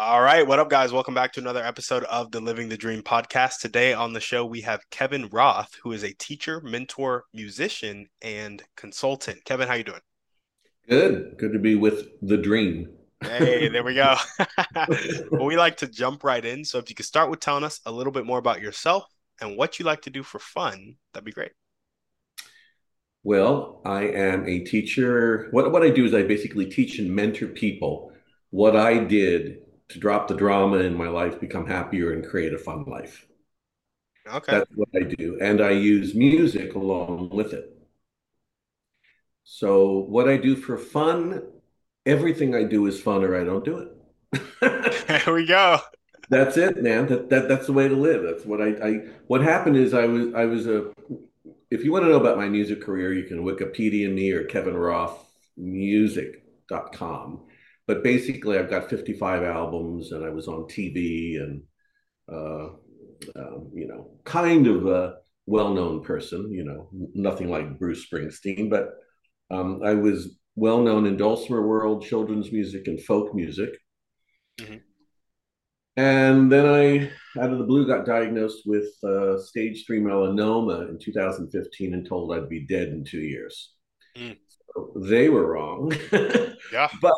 All right. What up, guys? Welcome back to another episode of the Living the Dream podcast. Today on the show, we have Kevin Roth, who is a teacher, mentor, musician, and consultant. Kevin, how you doing? Good. Good to be with the dream. Hey, there we go. well, we like to jump right in. So if you could start with telling us a little bit more about yourself and what you like to do for fun, that'd be great. Well, I am a teacher. What, what I do is I basically teach and mentor people what I did to drop the drama in my life, become happier, and create a fun life. Okay. That's what I do. And I use music along with it. So, what I do for fun, everything I do is fun or I don't do it. there we go. That's it, man. That, that that's the way to live. That's what I, I what happened is I was I was a if you want to know about my music career, you can Wikipedia me or Kevin Roth music.com but basically I've got 55 albums and I was on TV and uh, um, you know kind of a well-known person you know nothing like Bruce Springsteen but um, I was well known in dulcimer world children's music and folk music mm-hmm. and then I out of the blue got diagnosed with uh, stage 3 melanoma in 2015 and told I'd be dead in two years mm. so they were wrong yeah but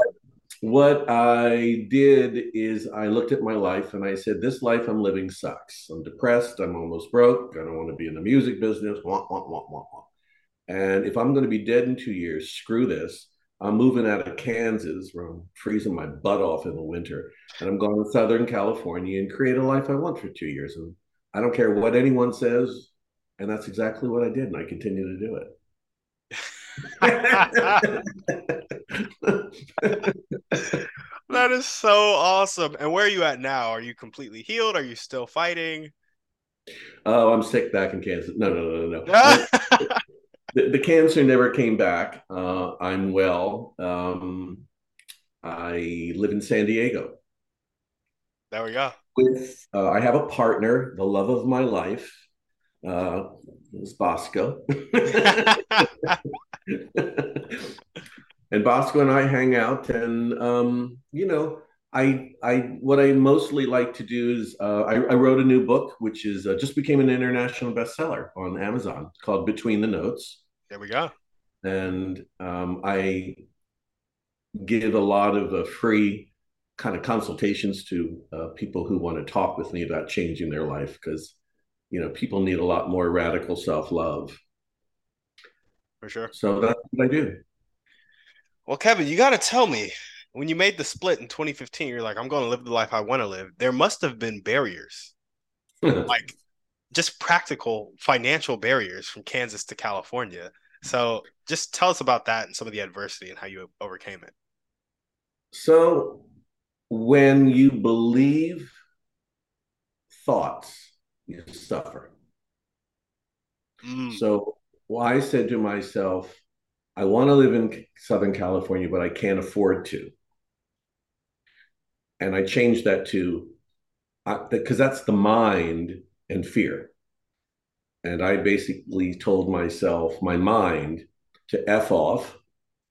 what I did is I looked at my life and I said, This life I'm living sucks. I'm depressed. I'm almost broke. I don't want to be in the music business. Wah, wah, wah, wah, wah. And if I'm going to be dead in two years, screw this. I'm moving out of Kansas where I'm freezing my butt off in the winter. And I'm going to Southern California and create a life I want for two years. And I don't care what anyone says. And that's exactly what I did. And I continue to do it. that is so awesome. And where are you at now? Are you completely healed? Are you still fighting? Oh, I'm sick back in Kansas. No, no, no, no, no. the, the, cancer never came back. Uh, I'm well. Um, I live in San Diego. There we go. With uh, I have a partner, the love of my life. Uh, is Bosco. and Bosco and I hang out, and um, you know, I I what I mostly like to do is uh, I, I, wrote a new book, which is uh, just became an international bestseller on Amazon called Between the Notes. There we go. And um, I give a lot of uh, free kind of consultations to uh, people who want to talk with me about changing their life because you know people need a lot more radical self love for sure. So that's what I do. Well, Kevin, you got to tell me when you made the split in 2015, you're like, I'm going to live the life I want to live. There must have been barriers, like just practical financial barriers from Kansas to California. So just tell us about that and some of the adversity and how you overcame it. So when you believe thoughts, you suffer. Mm. So well, I said to myself, I want to live in Southern California, but I can't afford to. And I changed that to because that's the mind and fear. And I basically told myself, my mind, to F off,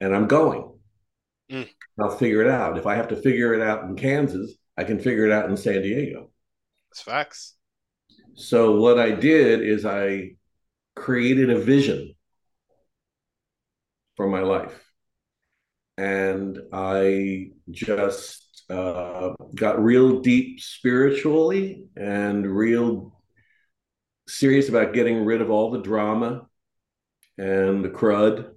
and I'm going. Mm. I'll figure it out. If I have to figure it out in Kansas, I can figure it out in San Diego. That's facts. So what I did is I created a vision for my life. And I just uh, got real deep spiritually and real serious about getting rid of all the drama and the crud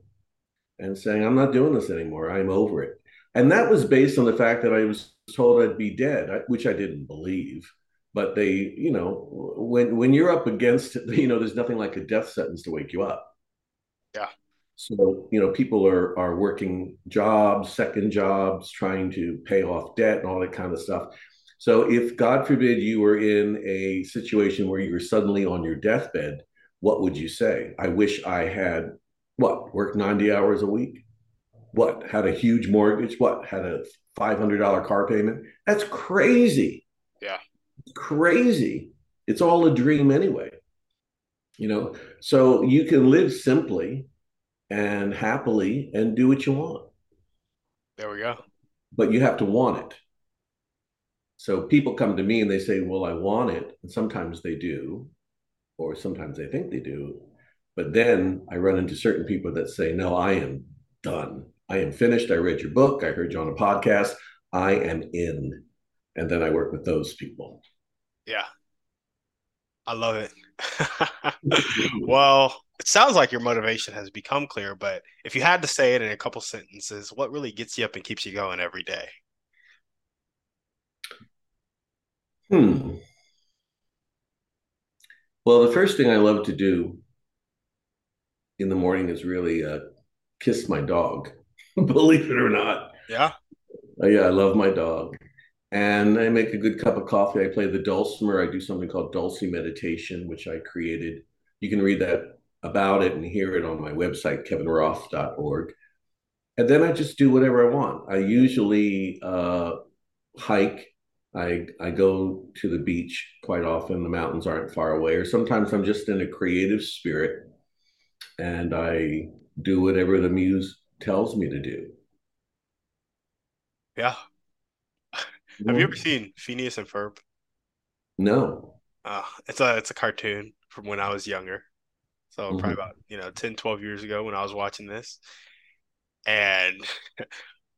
and saying, I'm not doing this anymore. I'm over it. And that was based on the fact that I was told I'd be dead, which I didn't believe but they you know when when you're up against you know there's nothing like a death sentence to wake you up So, you know, people are are working jobs, second jobs, trying to pay off debt and all that kind of stuff. So, if God forbid you were in a situation where you were suddenly on your deathbed, what would you say? I wish I had what worked 90 hours a week? What had a huge mortgage? What had a $500 car payment? That's crazy. Yeah. Crazy. It's all a dream anyway. You know, so you can live simply and happily and do what you want. There we go. But you have to want it. So people come to me and they say, Well, I want it. And sometimes they do, or sometimes they think they do. But then I run into certain people that say, No, I am done. I am finished. I read your book. I heard you on a podcast. I am in. And then I work with those people. Yeah. I love it. well, it sounds like your motivation has become clear, but if you had to say it in a couple sentences, what really gets you up and keeps you going every day? Hmm. Well, the first thing I love to do in the morning is really uh, kiss my dog, believe it or not. Yeah. Uh, yeah, I love my dog and I make a good cup of coffee. I play the dulcimer. I do something called Dulcimeditation, which I created. You can read that about it and hear it on my website, kevinroth.org. And then I just do whatever I want. I usually uh, hike. I I go to the beach quite often. The mountains aren't far away, or sometimes I'm just in a creative spirit, and I do whatever the muse tells me to do. Yeah, have you ever seen Phineas and Ferb? No. Uh, it's a it's a cartoon from when I was younger. So mm-hmm. probably about, you know, 10, 12 years ago when I was watching this. And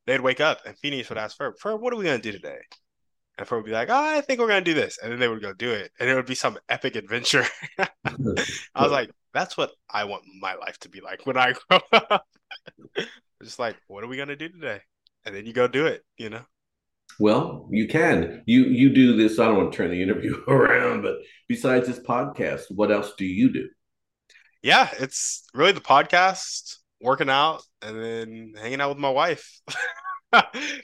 they'd wake up and Phineas would ask Ferb, Ferb, what are we gonna do today? And Ferb would be like, oh, I think we're gonna do this. And then they would go do it. And it would be some epic adventure. I was like, that's what I want my life to be like when I grow up. Just like, what are we gonna do today? And then you go do it, you know? Well, you can. You you do this. I don't want to turn the interview around, but besides this podcast, what else do you do? Yeah, it's really the podcast, working out, and then hanging out with my wife.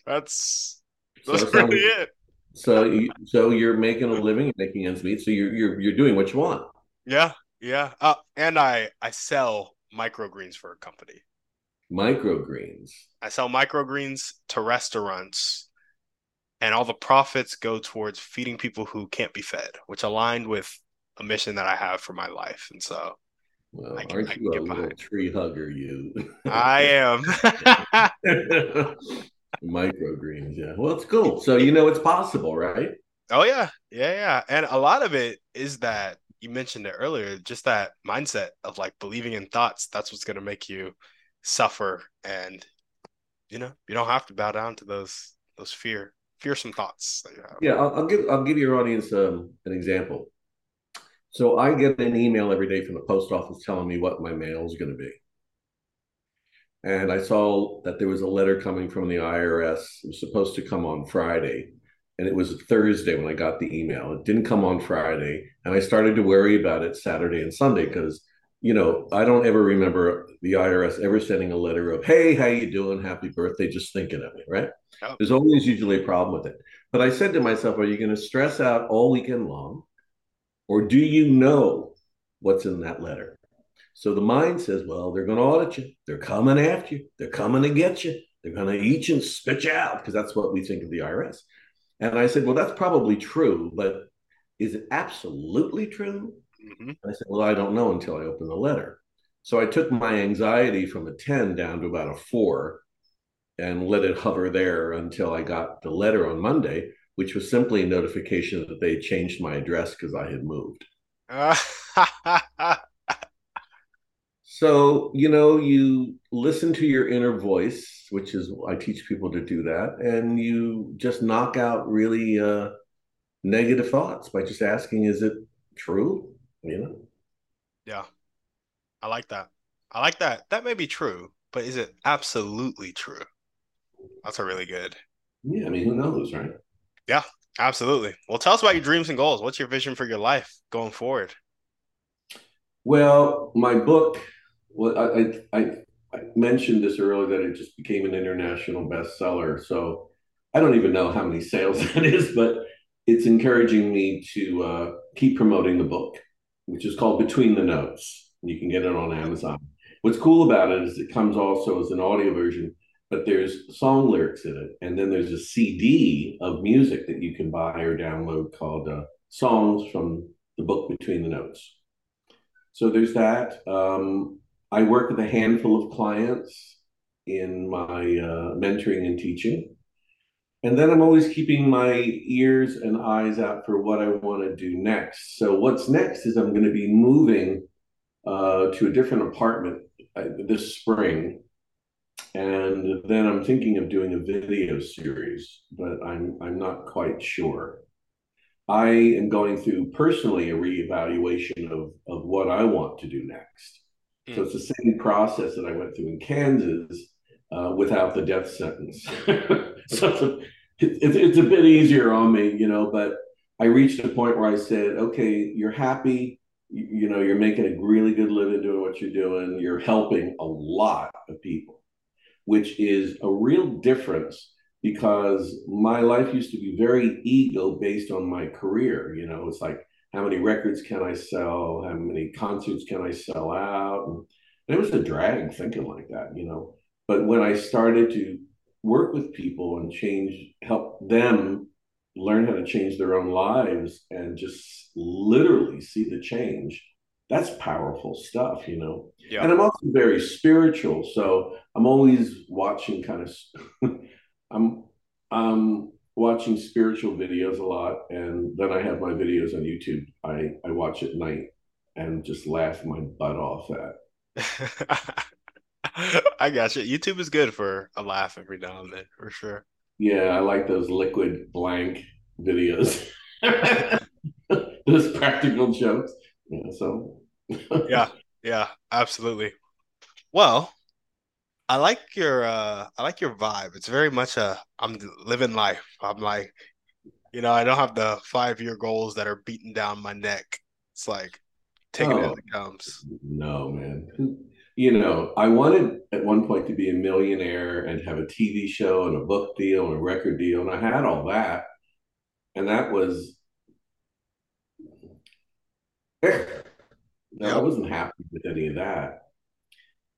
that's that's so really it. So you, so you're making a living, making ends meet. So you're you're you're doing what you want. Yeah, yeah. Uh, and I I sell microgreens for a company. Microgreens. I sell microgreens to restaurants and all the profits go towards feeding people who can't be fed, which aligned with a mission that I have for my life. And so, well, I can, aren't I can you a little tree hugger? You, I am. Microgreens, yeah. Well, it's cool. So you know it's possible, right? Oh yeah, yeah, yeah. And a lot of it is that you mentioned it earlier, just that mindset of like believing in thoughts. That's what's going to make you suffer, and you know you don't have to bow down to those those fear fearsome thoughts that you have. Yeah, I'll, I'll give I'll give your audience um, an example. So I get an email every day from the post office telling me what my mail is going to be. And I saw that there was a letter coming from the IRS. It was supposed to come on Friday. And it was Thursday when I got the email. It didn't come on Friday. And I started to worry about it Saturday and Sunday because, you know, I don't ever remember the IRS ever sending a letter of, hey, how you doing? Happy birthday, just thinking of me, right? Oh. There's always usually a problem with it. But I said to myself, are you going to stress out all weekend long? Or do you know what's in that letter? So the mind says, well, they're going to audit you. They're coming after you. They're coming to get you. They're going to eat you and spit you out because that's what we think of the IRS. And I said, well, that's probably true, but is it absolutely true? Mm-hmm. I said, well, I don't know until I open the letter. So I took my anxiety from a 10 down to about a four and let it hover there until I got the letter on Monday, which was simply a notification that they changed my address because I had moved. so, you know, you listen to your inner voice, which is, I teach people to do that, and you just knock out really uh, negative thoughts by just asking, is it true? You know? Yeah. I like that. I like that. That may be true, but is it absolutely true? That's a really good. Yeah, I mean, who knows, right? Yeah, absolutely. Well, tell us about your dreams and goals. What's your vision for your life going forward? Well, my book, well, I, I, I mentioned this earlier that it just became an international bestseller. So I don't even know how many sales that is, but it's encouraging me to uh, keep promoting the book, which is called Between the Notes. You can get it on Amazon. What's cool about it is it comes also as an audio version, but there's song lyrics in it. And then there's a CD of music that you can buy or download called uh, Songs from the Book Between the Notes. So there's that. Um, I work with a handful of clients in my uh, mentoring and teaching. And then I'm always keeping my ears and eyes out for what I want to do next. So, what's next is I'm going to be moving uh, to a different apartment uh, this spring. And then I'm thinking of doing a video series, but I'm, I'm not quite sure. I am going through personally a reevaluation of, of what I want to do next. Mm. So it's the same process that I went through in Kansas uh, without the death sentence. so it's it's a bit easier on me, you know, but I reached a point where I said, okay, you're happy. You, you know, you're making a really good living doing what you're doing. You're helping a lot of people, which is a real difference because my life used to be very ego based on my career. You know, it's like, how many records can I sell? How many concerts can I sell out? And it was a drag thinking like that, you know. But when I started to work with people and change, help them learn how to change their own lives and just literally see the change, that's powerful stuff, you know. Yeah. And I'm also very spiritual, so I'm always watching kind of I'm um watching spiritual videos a lot and then I have my videos on YouTube. I I watch at night and just laugh my butt off at. I got you. YouTube is good for a laugh every now and then, for sure. Yeah, I like those liquid blank videos. those practical jokes. Yeah, so yeah, yeah, absolutely. Well, I like your uh I like your vibe. It's very much a I'm living life. I'm like, you know, I don't have the five year goals that are beating down my neck. It's like taking oh, it as it comes. No, man you know, I wanted at one point to be a millionaire and have a TV show and a book deal and a record deal, and I had all that, and that was. No, I wasn't happy with any of that.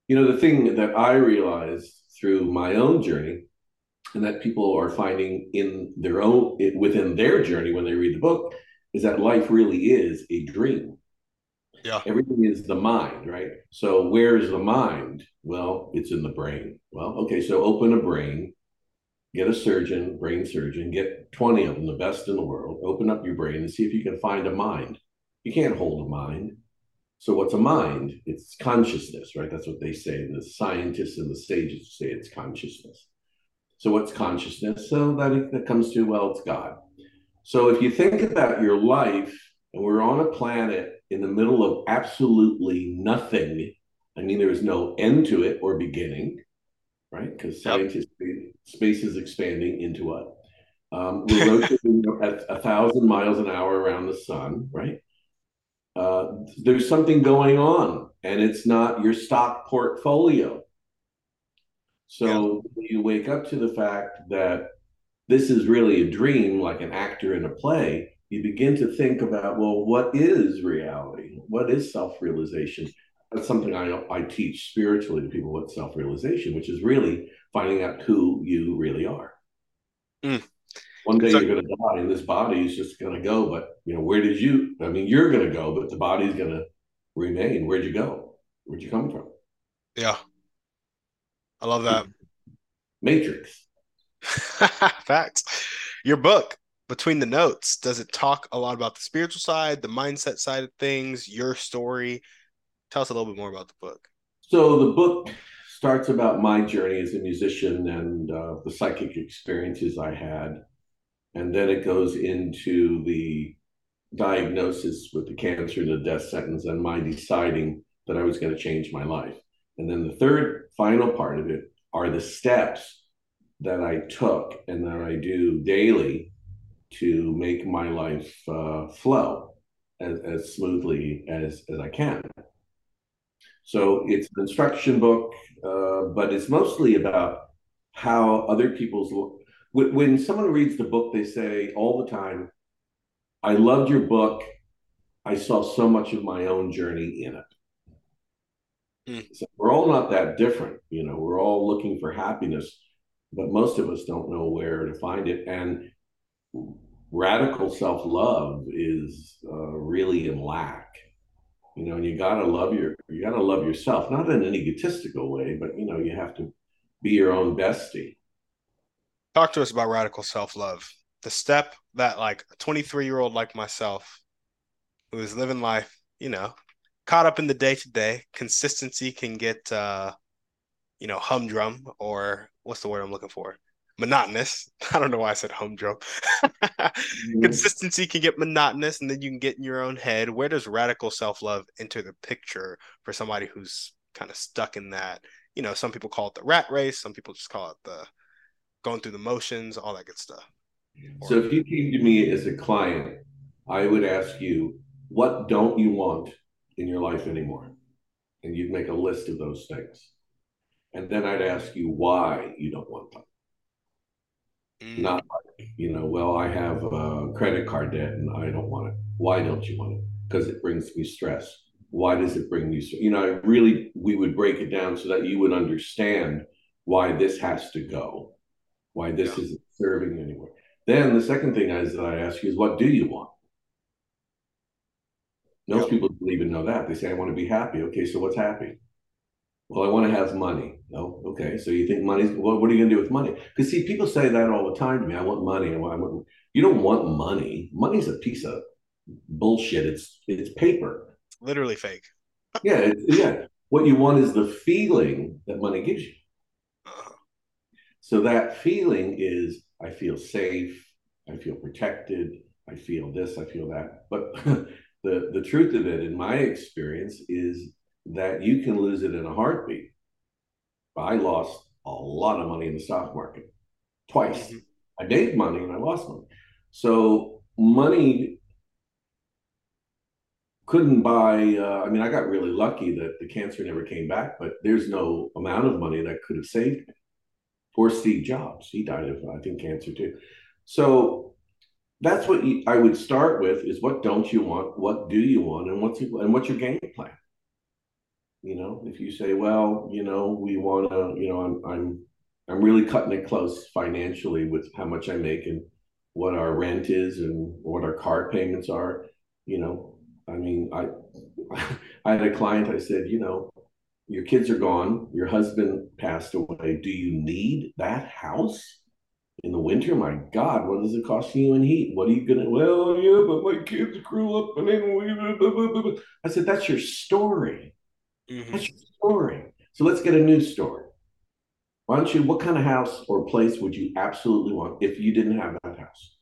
You know, the thing that I realized through my own journey, and that people are finding in their own within their journey when they read the book, is that life really is a dream. Yeah. Everything is the mind, right? So where is the mind? Well, it's in the brain. Well, okay, so open a brain, get a surgeon, brain surgeon, get 20 of them, the best in the world, open up your brain and see if you can find a mind. You can't hold a mind. So what's a mind? It's consciousness, right? That's what they say. The scientists and the sages say it's consciousness. So what's consciousness? So that, that comes to, well, it's God. So if you think about your life, and we're on a planet in the middle of absolutely nothing. I mean, there is no end to it or beginning, right? Because scientists, space is expanding into what? Um, we're rotating at a thousand miles an hour around the sun, right? Uh, there's something going on, and it's not your stock portfolio. So you wake up to the fact that this is really a dream, like an actor in a play you begin to think about, well, what is reality? What is self realization? That's something I, I teach spiritually to people what self realization, which is really finding out who you really are. Mm. One day so, you're going to die, and this body is just going to go. But you know, where did you? I mean, you're going to go, but the body's going to remain. Where'd you go? Where'd you come from? Yeah, I love that. Matrix. Facts. Your book, between the notes, does it talk a lot about the spiritual side, the mindset side of things, your story? Tell us a little bit more about the book. So the book starts about my journey as a musician and uh, the psychic experiences I had, and then it goes into the diagnosis with the cancer the death sentence, and my deciding that I was going to change my life. And then the third final part of it are the steps that I took and that I do daily to make my life uh, flow as, as smoothly as, as I can. So it's an instruction book, uh, but it's mostly about how other people's. When someone reads the book, they say all the time, I loved your book. I saw so much of my own journey in it. Mm. So we're all not that different. You know, we're all looking for happiness, but most of us don't know where to find it. And radical self love is uh, really in lack. You know, and you gotta love your you gotta love yourself, not in an egotistical way, but you know, you have to be your own bestie. Talk to us about radical self love. The step that like a 23 year old like myself who is living life, you know, caught up in the day to day, consistency can get uh, you know, humdrum or what's the word I'm looking for? Monotonous. I don't know why I said humdrum. mm-hmm. Consistency can get monotonous and then you can get in your own head. Where does radical self love enter the picture for somebody who's kind of stuck in that? You know, some people call it the rat race, some people just call it the going through the motions, all that good stuff. So if you came to me as a client, I would ask you, what don't you want in your life anymore? And you'd make a list of those things. And then I'd ask you why you don't want them. Mm. Not like, you know, well, I have a credit card debt and I don't want it. Why don't you want it? Because it brings me stress. Why does it bring you? You know, really, we would break it down so that you would understand why this has to go, why this yeah. isn't serving anywhere. Then the second thing is that I ask you is, what do you want? Most people don't even know that. They say, I want to be happy. Okay, so what's happy? Well, I want to have money. Oh, okay. So you think money's well, what are you going to do with money? Because see, people say that all the time to me. I want money. I want, you don't want money. Money's a piece of bullshit. It's it's paper. Literally fake. yeah, yeah. What you want is the feeling that money gives you. Uh-huh. So that feeling is I feel safe, I feel protected, I feel this, I feel that. But the the truth of it, in my experience, is that you can lose it in a heartbeat. I lost a lot of money in the stock market twice. Mm-hmm. I made money and I lost money. So money couldn't buy. Uh, I mean, I got really lucky that the cancer never came back, but there's no amount of money that could have saved me. Or Steve Jobs, he died of I think cancer too. So that's what you, I would start with: is what don't you want, what do you want, and what's and what's your game plan. You know, if you say, well, you know, we want to, you know, I'm, I'm, I'm really cutting it close financially with how much I make and what our rent is and what our car payments are. You know, I mean, I, I had a client. I said, you know, your kids are gone. Your husband passed away. Do you need that house? in the winter, my God, what is it costing you in heat? What are you gonna? Well, yeah, but my kids grew up and then we. I said, that's your story. Mm-hmm. That's your story. So let's get a new story. Why don't you, what kind of house or place would you absolutely want if you didn't have that house?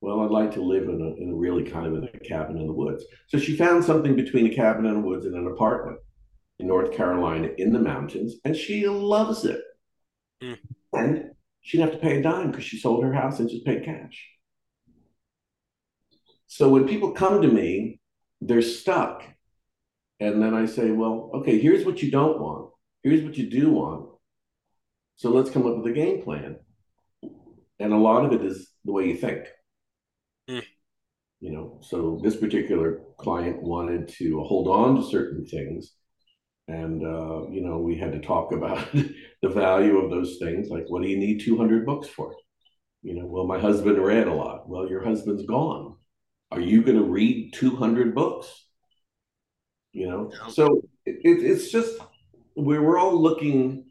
Well, I'd like to live in a, in a really kind of in a cabin in the woods. So she found something between a cabin in the woods and an apartment in North Carolina in the mountains, and she loves it. Mm. And she didn't have to pay a dime because she sold her house and just paid cash. So when people come to me, they're stuck and then I say, well, okay, here's what you don't want. Here's what you do want. So let's come up with a game plan. And a lot of it is the way you think. Mm. You know, so this particular client wanted to hold on to certain things. And, uh, you know, we had to talk about the value of those things. Like, what do you need 200 books for? You know, well, my husband read a lot. Well, your husband's gone. Are you going to read 200 books? You know? So it, it's just we're, we're all looking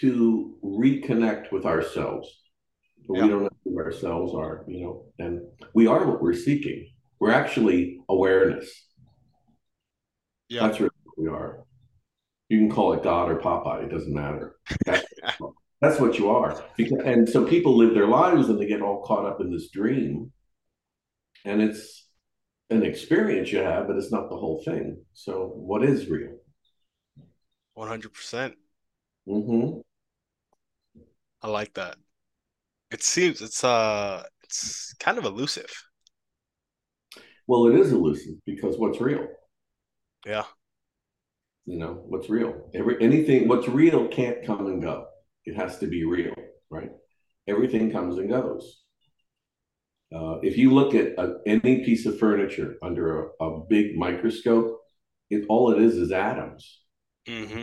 to reconnect with ourselves. But yeah. we don't know who ourselves are you know and we are what we're seeking. We're actually awareness. Yeah. That's really what we are. You can call it god or papa it doesn't matter. That's, that's what you are. Because, and so people live their lives and they get all caught up in this dream. And it's an experience you have, but it's not the whole thing. So, what is real? One hundred percent. Mm-hmm. I like that. It seems it's uh it's kind of elusive. Well, it is elusive because what's real? Yeah. You know, what's real? Every anything what's real can't come and go. It has to be real, right? Everything comes and goes. Uh, if you look at a, any piece of furniture under a, a big microscope, it all it is is atoms. Mm-hmm.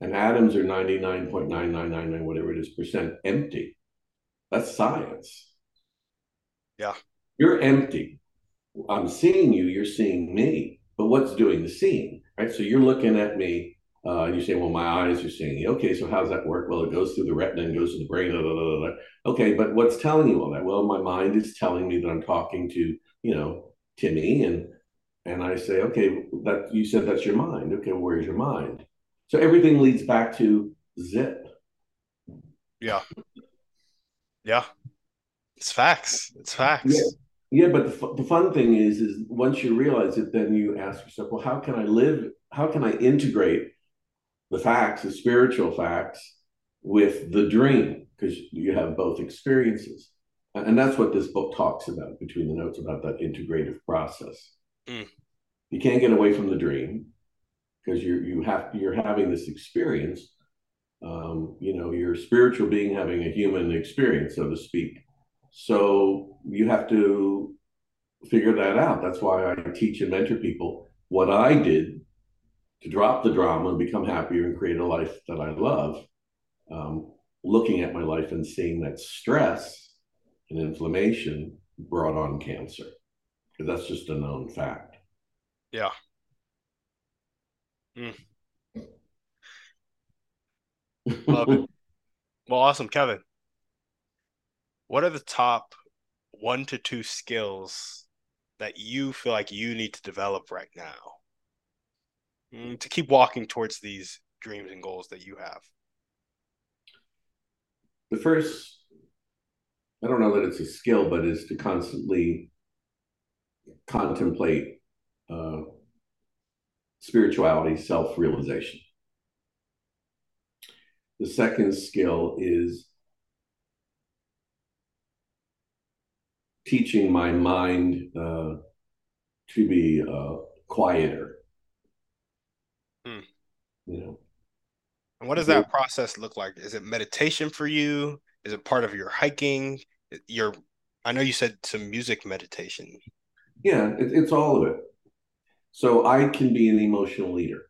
And atoms are 99.9999, whatever it is, percent empty. That's science. Yeah. You're empty. I'm seeing you, you're seeing me. But what's doing the seeing? Right. So you're looking at me, uh, and you say, Well, my eyes are seeing. Okay, so how does that work? Well, it goes through the retina and goes to the brain. Blah, blah, blah, okay, but what's telling you all that? Well, my mind is telling me that I'm talking to, you know, Timmy, and and I say, okay, that you said that's your mind. Okay, where's your mind? So everything leads back to zip. Yeah. Yeah. It's facts. It's facts. Yeah. Yeah, but the, the fun thing is, is once you realize it, then you ask yourself, well, how can I live? How can I integrate the facts, the spiritual facts, with the dream? Because you have both experiences, and that's what this book talks about between the notes about that integrative process. Mm. You can't get away from the dream because you you have you're having this experience. Um, you know, your spiritual being having a human experience, so to speak so you have to figure that out. That's why I teach and mentor people what I did to drop the drama and become happier and create a life that I love. Um, looking at my life and seeing that stress and inflammation brought on cancer. Because that's just a known fact. Yeah. Mm. Love it. Well, awesome, Kevin what are the top one to two skills that you feel like you need to develop right now to keep walking towards these dreams and goals that you have? The first, I don't know that it's a skill, but is to constantly contemplate uh, spirituality, self realization. The second skill is teaching my mind uh, to be uh, quieter. Hmm. You know. And what does mm-hmm. that process look like? Is it meditation for you? Is it part of your hiking? Your, I know you said some music meditation. Yeah, it, it's all of it. So I can be an emotional leader.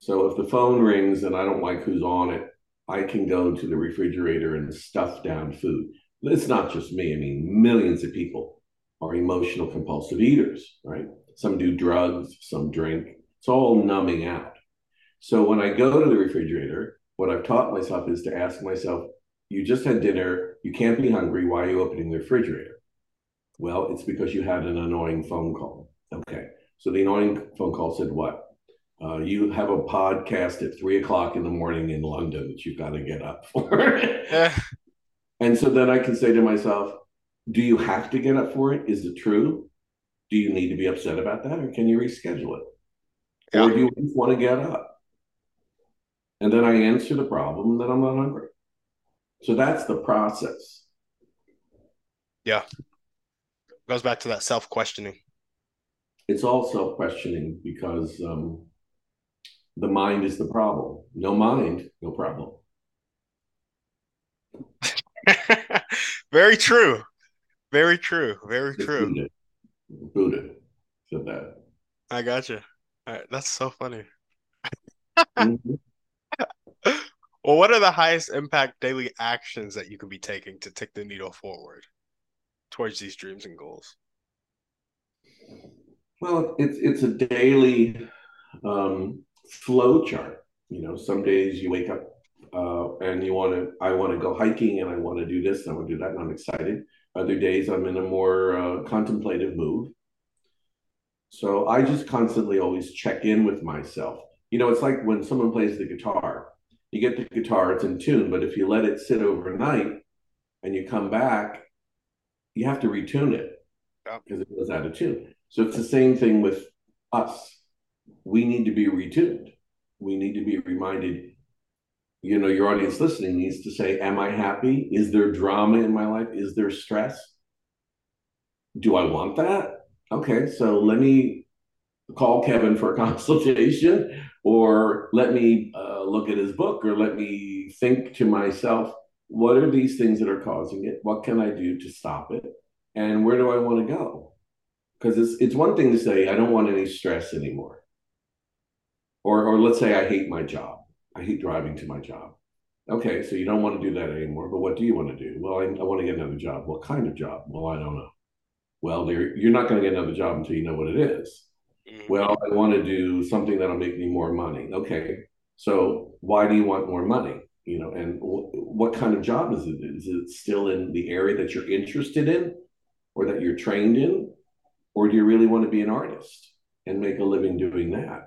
So if the phone rings and I don't like who's on it, I can go to the refrigerator and stuff down food it's not just me. I mean, millions of people are emotional compulsive eaters, right? Some do drugs, some drink. It's all numbing out. So when I go to the refrigerator, what I've taught myself is to ask myself, you just had dinner, you can't be hungry. Why are you opening the refrigerator? Well, it's because you had an annoying phone call. Okay. So the annoying phone call said what? Uh, you have a podcast at three o'clock in the morning in London that you've got to get up for. And so then I can say to myself, do you have to get up for it? Is it true? Do you need to be upset about that or can you reschedule it? Yeah. Or do you want to get up? And then I answer the problem that I'm not hungry. So that's the process. Yeah. Goes back to that self questioning. It's all self questioning because um, the mind is the problem. No mind, no problem. Very true. Very true. Very true. Buddha. Buddha said that. I got you. All right, that's so funny. mm-hmm. Well, what are the highest impact daily actions that you can be taking to take the needle forward towards these dreams and goals? Well, it's it's a daily um, flow chart. You know, some days you wake up uh, and you want to i want to go hiking and i want to do this and i want to do that and i'm excited other days i'm in a more uh, contemplative mood so i just constantly always check in with myself you know it's like when someone plays the guitar you get the guitar it's in tune but if you let it sit overnight and you come back you have to retune it because it was out of tune. So it's the same thing with us. We need to be retuned. We need to be reminded you know your audience listening needs to say am i happy? Is there drama in my life? Is there stress? Do i want that? Okay so let me call Kevin for a consultation, or let me uh, look at his book, or let me think to myself, what are these things that are causing it? What can I do to stop it? And where do I want to go? Because it's it's one thing to say I don't want any stress anymore, or or let's say I hate my job. I hate driving to my job. Okay, so you don't want to do that anymore. But what do you want to do? Well, I, I want to get another job. What kind of job? Well, I don't know. Well, you're not going to get another job until you know what it is. Mm-hmm. Well, I want to do something that'll make me more money. Okay, so why do you want more money? You know, and w- what kind of job is it? Is it still in the area that you're interested in, or that you're trained in, or do you really want to be an artist and make a living doing that?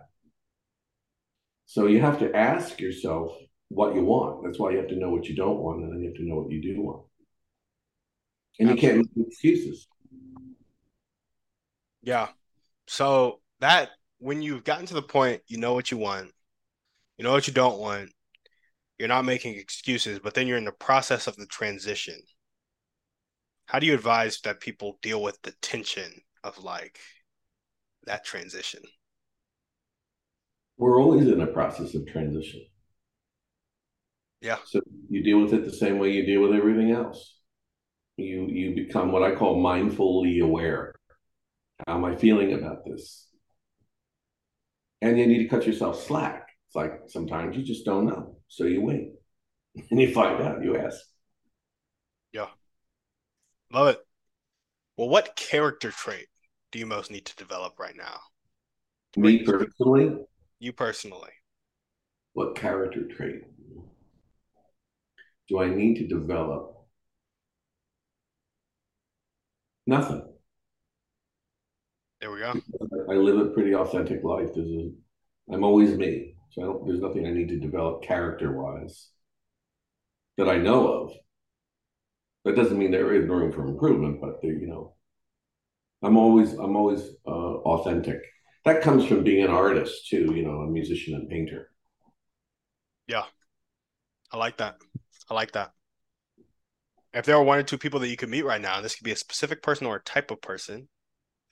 So you have to ask yourself what you want. That's why you have to know what you don't want, and then you have to know what you do want. And Absolutely. you can't make excuses. Yeah. So that when you've gotten to the point, you know what you want, you know what you don't want, you're not making excuses, but then you're in the process of the transition. How do you advise that people deal with the tension of like that transition? We're always in a process of transition. Yeah. So you deal with it the same way you deal with everything else. You you become what I call mindfully aware. How am I feeling about this? And you need to cut yourself slack. It's like sometimes you just don't know. So you wait. And you find out, you ask. Yeah. Love it. Well, what character trait do you most need to develop right now? Me personally? You personally. What character trait do I need to develop? Nothing. There we go. I live a pretty authentic life. A, I'm always me. So I don't, there's nothing I need to develop character wise that I know of. That doesn't mean there is room for improvement, but there, you know, I'm always I'm always uh, authentic. That comes from being an artist too, you know, a musician and painter. Yeah, I like that. I like that. If there were one or two people that you could meet right now, and this could be a specific person or a type of person,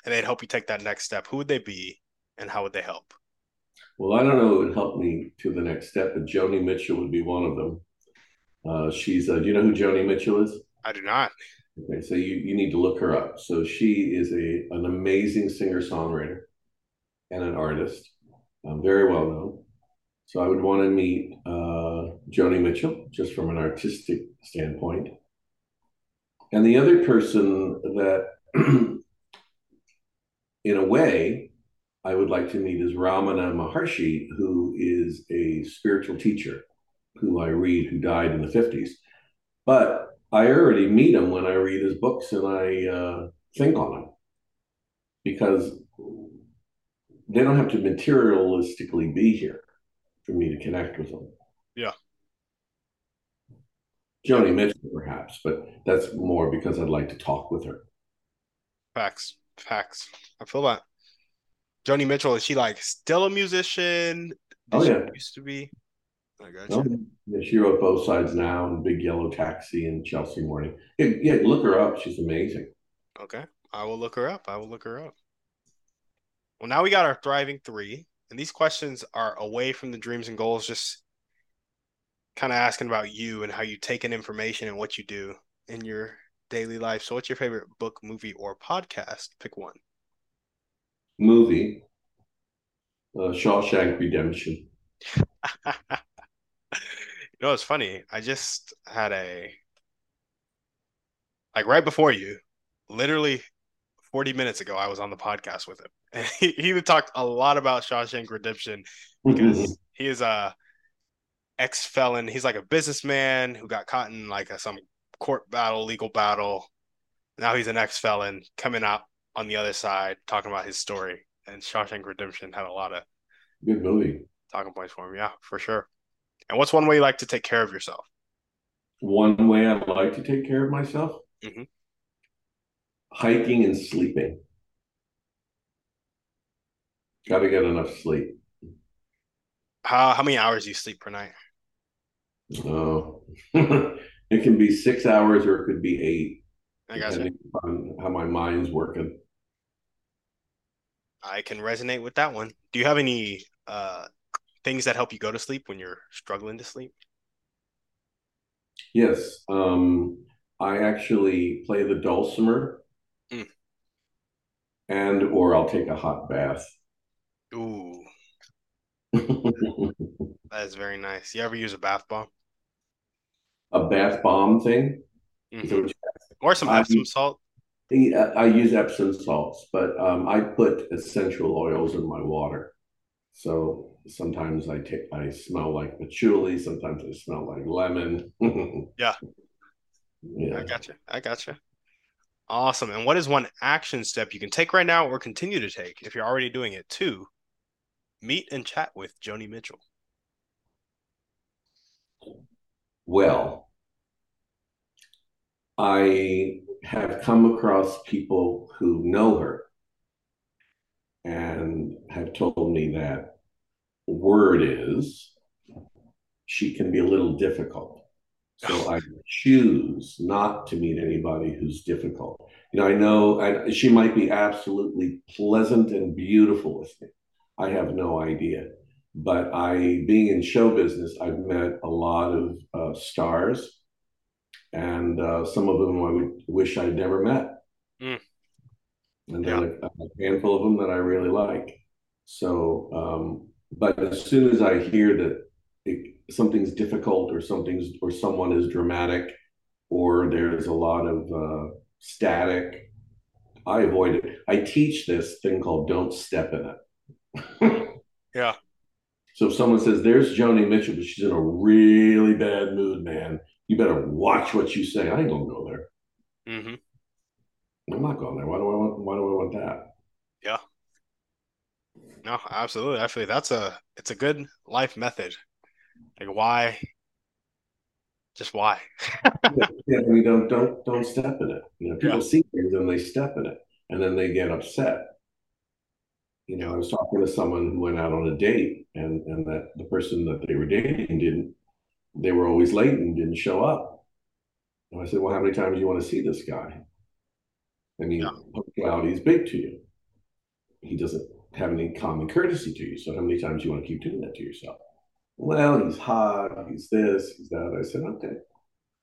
and they'd help you take that next step, who would they be, and how would they help? Well, I don't know who would help me to the next step, but Joni Mitchell would be one of them. Uh, she's, uh, do you know who Joni Mitchell is? I do not. Okay, so you, you need to look her up. So she is a an amazing singer songwriter and an artist, um, very well known. So I would want to meet uh, Joni Mitchell just from an artistic standpoint. And the other person that, in a way, I would like to meet is Ramana Maharshi, who is a spiritual teacher who I read, who died in the 50s. But I already meet him when I read his books and I uh, think on him because they don't have to materialistically be here for me to connect with them. Yeah. Joni Mitchell, perhaps, but that's more because I'd like to talk with her. Facts. Facts. I feel that. Joni Mitchell, is she like still a musician? Oh, yeah. used to be? I got you. Oh, yeah, she wrote both sides now and Big Yellow Taxi and Chelsea Morning. Yeah, yeah, look her up. She's amazing. Okay. I will look her up. I will look her up. Well, now we got our thriving three. And these questions are away from the dreams and goals, just kind of asking about you and how you take in information and what you do in your daily life. So, what's your favorite book, movie, or podcast? Pick one. Movie uh, Shawshank Redemption. You know, it's funny. I just had a like right before you, literally 40 minutes ago, I was on the podcast with him. And he, he talked a lot about Shawshank Redemption because mm-hmm. he is a ex felon. He's like a businessman who got caught in like a, some court battle, legal battle. Now he's an ex felon coming out on the other side, talking about his story. And Shawshank Redemption had a lot of good movie talking points for him. Yeah, for sure. And what's one way you like to take care of yourself? One way I like to take care of myself? Mm-hmm. Hiking and sleeping. Got to get enough sleep. How how many hours do you sleep per night? Oh, it can be six hours or it could be eight. I got on how my mind's working. I can resonate with that one. Do you have any uh, things that help you go to sleep when you're struggling to sleep? Yes. Um, I actually play the dulcimer mm. and or I'll take a hot bath. Ooh. that is very nice. You ever use a bath bomb? A bath bomb thing? Mm-hmm. Or some Epsom salt? I use Epsom salts, but um, I put essential oils in my water. So sometimes I take I smell like patchouli, sometimes I smell like lemon. yeah. Yeah. I gotcha. I gotcha. Awesome. And what is one action step you can take right now or continue to take if you're already doing it to meet and chat with Joni Mitchell? Well, I have come across people who know her and have told me that word is she can be a little difficult. So I choose not to meet anybody who's difficult. You know, I know I, she might be absolutely pleasant and beautiful with me. I have no idea. But I, being in show business, I've met a lot of uh, stars, and uh, some of them I would wish I'd never met. Mm. And then yeah. a, a, handful of them that I really like. So, um, but as soon as I hear that it, something's difficult or something's or someone is dramatic or there's a lot of uh, static, I avoid it. I teach this thing called "Don't Step in It." yeah. So if someone says, "There's Joni Mitchell, but she's in a really bad mood, man," you better watch what you say. I ain't gonna go there. Mm-hmm. I'm not going there. Why do I want? Why do I want that? Yeah. No, absolutely. Actually, that's a it's a good life method. Like why? Just why? yeah, we don't don't don't step in it. You know, people yeah. see things and they step in it, and then they get upset. You know, I was talking to someone who went out on a date, and and that the person that they were dating didn't. They were always late and didn't show up. And I said, "Well, how many times do you want to see this guy?" I mean, yeah. punctuality is big to you. He doesn't have any common courtesy to you. So how many times do you want to keep doing that to yourself? Well, he's hot, he's this, he's that. I said, okay.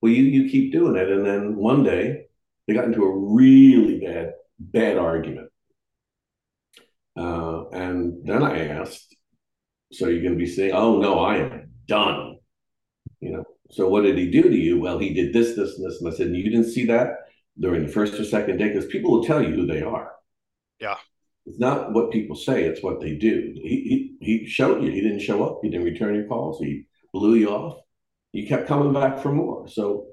Well, you you keep doing it. And then one day they got into a really bad, bad argument. Uh, and then I asked, so you're going to be saying, oh, no, I am done. You know, so what did he do to you? Well, he did this, this, and this. And I said, you didn't see that during the first or second day because people will tell you who they are. Yeah. It's not what people say, it's what they do. He, he, he showed you. He didn't show up. He didn't return your calls. He blew you off. You kept coming back for more. So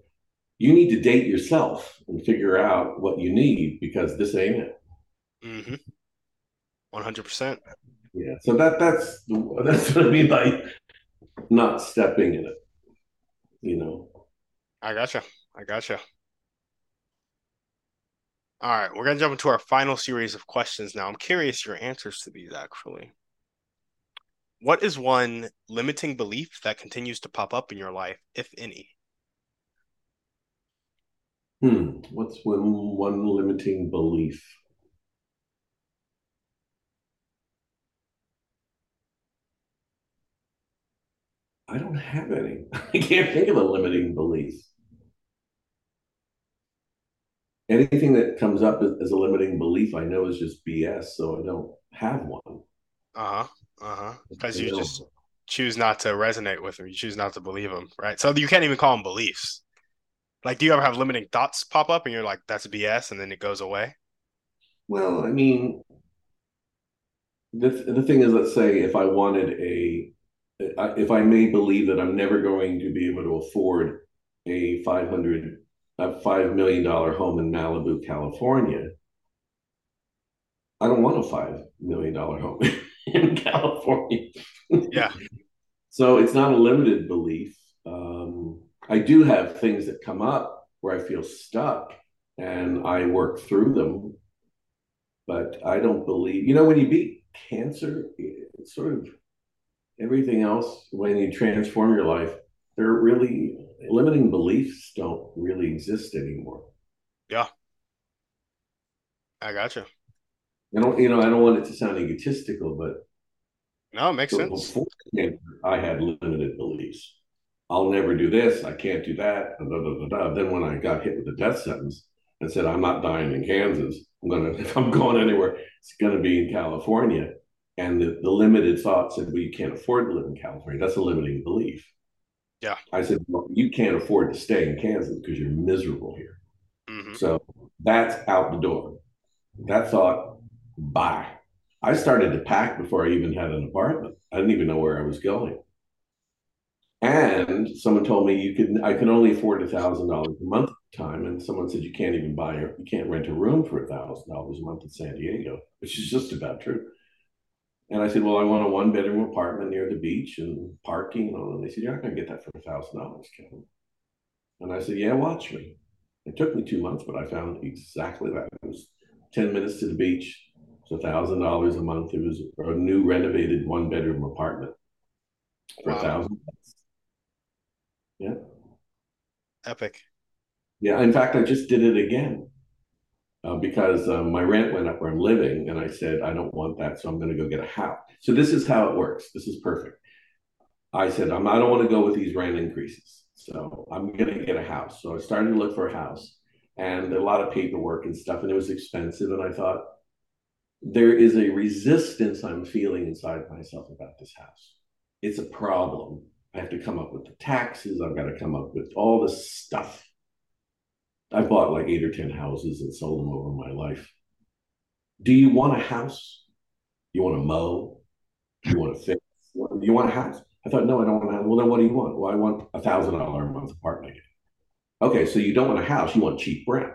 you need to date yourself and figure out what you need because this ain't it. Mm-hmm. 100%. Yeah. So that that's that's what I mean by not stepping in it. You know. I gotcha. I gotcha. All right, we're gonna jump into our final series of questions now. I'm curious your answers to these actually. What is one limiting belief that continues to pop up in your life, if any? Hmm. What's one one limiting belief? I don't have any. I can't think of a limiting belief anything that comes up as, a limiting belief, I know is just BS. So I don't have one. Uh huh. Uh huh. Because you just choose not to resonate with them. You choose not to believe them, right? So you can't even call them beliefs. Like, do you ever have limiting thoughts pop up and you're like, that's BS, and then it goes away? Well, I mean, the, the thing is, let's say if I wanted a, if I may believe that I'm never going to be able to afford a 500 a five million dollar home in Malibu, California. I don't want a five million dollar home in California. yeah. So it's not a limited belief. Um, I do have things that come up where I feel stuck and I work through them. But I don't believe, you know, when you beat cancer, it's sort of everything else, when you transform your life, they're really limiting beliefs don't really exist anymore. Yeah. I gotcha. I don't, you know, I don't want it to sound egotistical, but no, it makes sense. Before I had limited beliefs. I'll never do this. I can't do that. Da, da, da, then when I got hit with the death sentence and said, I'm not dying in Kansas. I'm gonna if I'm going anywhere, it's gonna be in California. And the, the limited thought said, well, you can't afford to live in California. That's a limiting belief. Yeah. I said, well, you can't afford to stay in Kansas because you're miserable here. Mm-hmm. So that's out the door. That thought, bye. I started to pack before I even had an apartment. I didn't even know where I was going. And someone told me you could I could only afford a thousand dollars a month at the time. And someone said you can't even buy a you can't rent a room for a thousand dollars a month in San Diego, which is just about true. And I said, Well, I want a one bedroom apartment near the beach and parking and all. And they said, You're not gonna get that for a thousand dollars, Kevin. And I said, Yeah, watch me. It took me two months, but I found exactly that. It was 10 minutes to the beach. It's a thousand dollars a month. It was a new renovated one bedroom apartment for a wow. thousand. Yeah. Epic. Yeah. In fact, I just did it again uh, because uh, my rent went up where I'm living, and I said I don't want that, so I'm going to go get a house. So this is how it works. This is perfect. I said I'm, I don't want to go with these rent increases, so I'm going to get a house. So I started to look for a house, and a lot of paperwork and stuff, and it was expensive. And I thought there is a resistance I'm feeling inside myself about this house. It's a problem. I have to come up with the taxes. I've got to come up with all the stuff. I bought like eight or 10 houses and sold them over my life. Do you want a house? You want to mow? You want to fix? You want a house? I thought, no, I don't want a house. Well, then what do you want? Well, I want a thousand dollar a month apartment. Okay, so you don't want a house, you want cheap rent.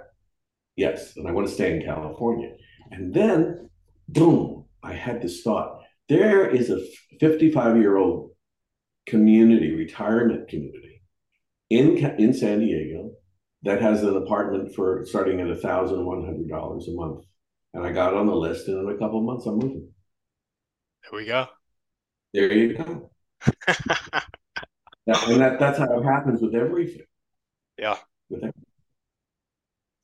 Yes, and I want to stay in California. And then, boom, I had this thought. There is a 55 year old community, retirement community in, in San Diego that has an apartment for starting at $1,100 a month. And I got on the list, and in a couple months, I'm moving. There we go. There you go. and that, that's how it happens with everything. Yeah. With everything.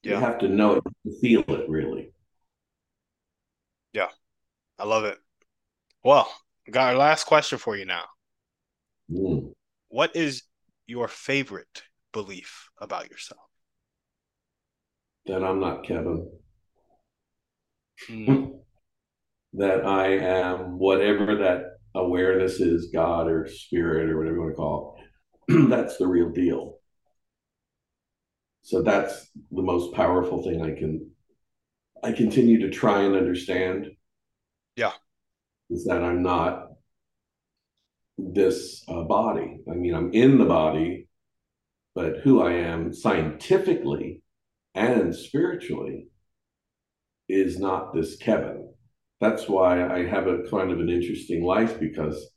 Yeah. You have to know it, to feel it, really. Yeah. I love it. Well, got our last question for you now. Mm. What is your favorite belief about yourself? That I'm not Kevin. Mm. that I am whatever that awareness is, God or spirit or whatever you want to call it. that's the real deal. So that's the most powerful thing I can I continue to try and understand. Yeah. Is that I'm not this uh, body. I mean, I'm in the body, but who I am scientifically and spiritually is not this Kevin. That's why I have a kind of an interesting life because,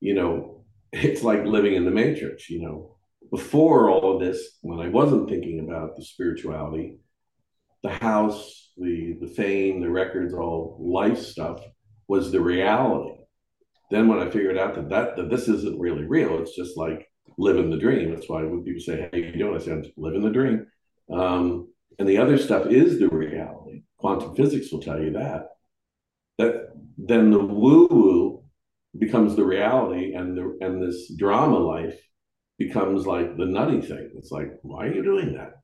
you know, it's like living in the matrix, you know. Before all of this, when I wasn't thinking about the spirituality, the house, the the fame, the records, all life stuff was the reality then when I figured out that, that that this isn't really real, it's just like living the dream. That's why when people say, "Hey, you doing?" I say, "I'm living the dream." Um, and the other stuff is the reality. Quantum physics will tell you that. That then the woo woo becomes the reality, and the and this drama life becomes like the nutty thing. It's like, why are you doing that?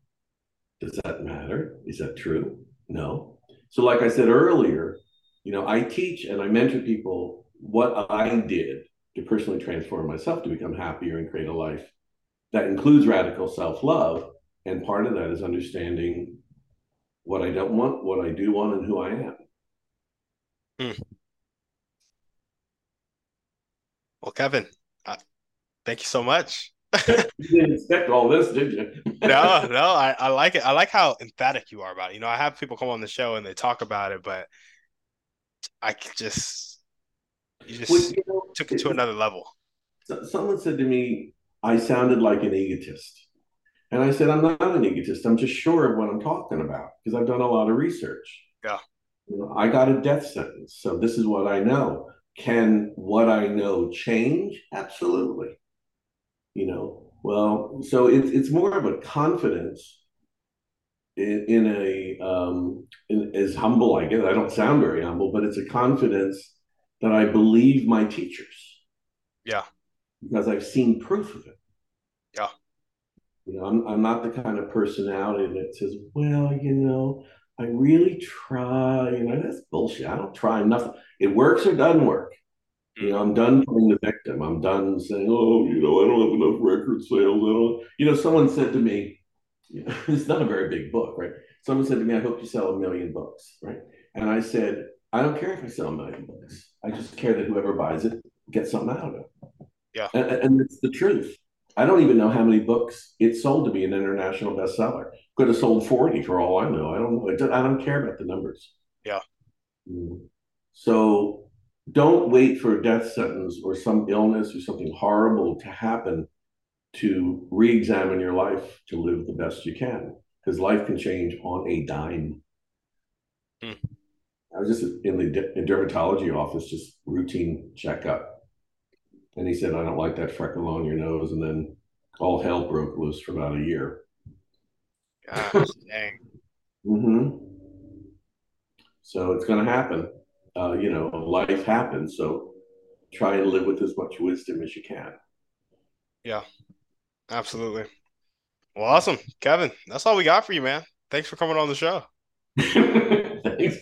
Does that matter? Is that true? No. So, like I said earlier, you know, I teach and I mentor people what I did to personally transform myself to become happier and create a life that includes radical self love. And part of that is understanding what I don't want, what I do want, and who I am. Hmm. Well, Kevin, uh, thank you so much. you didn't expect all this, did you? no, no, I, I like it. I like how emphatic you are about it. You know, I have people come on the show and they talk about it, but I just you just well, you know, took it to another level. Someone said to me, I sounded like an egotist. And I said, I'm not an egotist. I'm just sure of what I'm talking about because I've done a lot of research. Yeah. You know, I got a death sentence. So this is what I know. Can what I know change? Absolutely. You know, well, so it's it's more of a confidence in, in a um, in, as humble I guess. I don't sound very humble, but it's a confidence that I believe my teachers. Yeah. Because I've seen proof of it. Yeah. You know, I'm I'm not the kind of personality that says, well, you know, I really try. You know, that's bullshit. I don't try nothing. It works or doesn't work. You know, I'm done playing the victim. I'm done saying, oh, you know, I don't have enough record sales. I don't. You know, someone said to me, it's not a very big book, right? Someone said to me, I hope you sell a million books, right? And I said, I don't care if I sell a million books. I just care that whoever buys it gets something out of it. Yeah. And, and it's the truth. I don't even know how many books it sold to be an international bestseller. Could have sold 40 for all I know. I don't know. I don't care about the numbers. Yeah. Mm. So don't wait for a death sentence or some illness or something horrible to happen to re-examine your life to live the best you can because life can change on a dime. Hmm. I was just in the dermatology office, just routine checkup, and he said, "I don't like that freckle on your nose," and then all hell broke loose for about a year. Gosh, dang. mm-hmm. So it's going to happen. Uh, you know, life happens. So try and live with as much wisdom as you can. Yeah. Absolutely. Well, awesome. Kevin, that's all we got for you, man. Thanks for coming on the show. Thanks.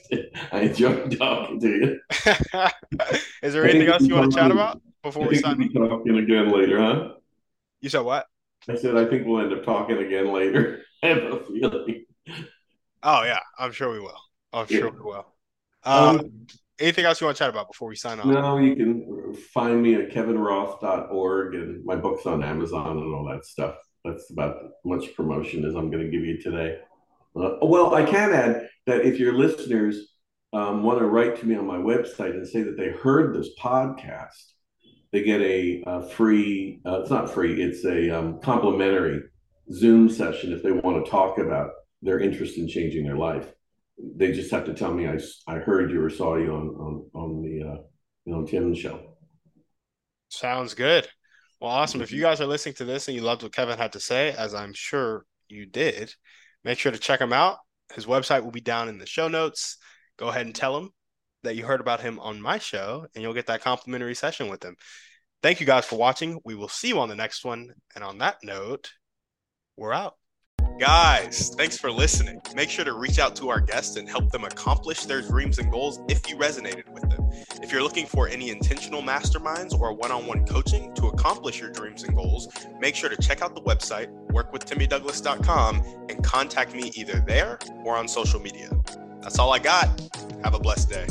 I enjoyed talking to you. Is there anything else you want to chat about before we sign? We'll talking again later, huh? You said what? I said I think we'll end up talking again later. I have a feeling. Oh yeah, I'm sure we will. I'm sure we will. Um, um, anything else you want to chat about before we sign off? No, you can find me at kevinroth.org and my book's on Amazon and all that stuff. That's about much promotion as I'm going to give you today. Uh, well, I can add that if your listeners um, want to write to me on my website and say that they heard this podcast, they get a, a free, uh, it's not free, it's a um, complimentary Zoom session if they want to talk about their interest in changing their life they just have to tell me I, I heard you or saw you on on on the uh, you know Tim show. Sounds good. Well, awesome. If you guys are listening to this and you loved what Kevin had to say, as I'm sure you did, make sure to check him out. His website will be down in the show notes. Go ahead and tell him that you heard about him on my show, and you'll get that complimentary session with him. Thank you guys for watching. We will see you on the next one. And on that note, we're out. Guys, thanks for listening. Make sure to reach out to our guests and help them accomplish their dreams and goals if you resonated with them. If you're looking for any intentional masterminds or one on one coaching to accomplish your dreams and goals, make sure to check out the website, workwithtimmydouglas.com, and contact me either there or on social media. That's all I got. Have a blessed day.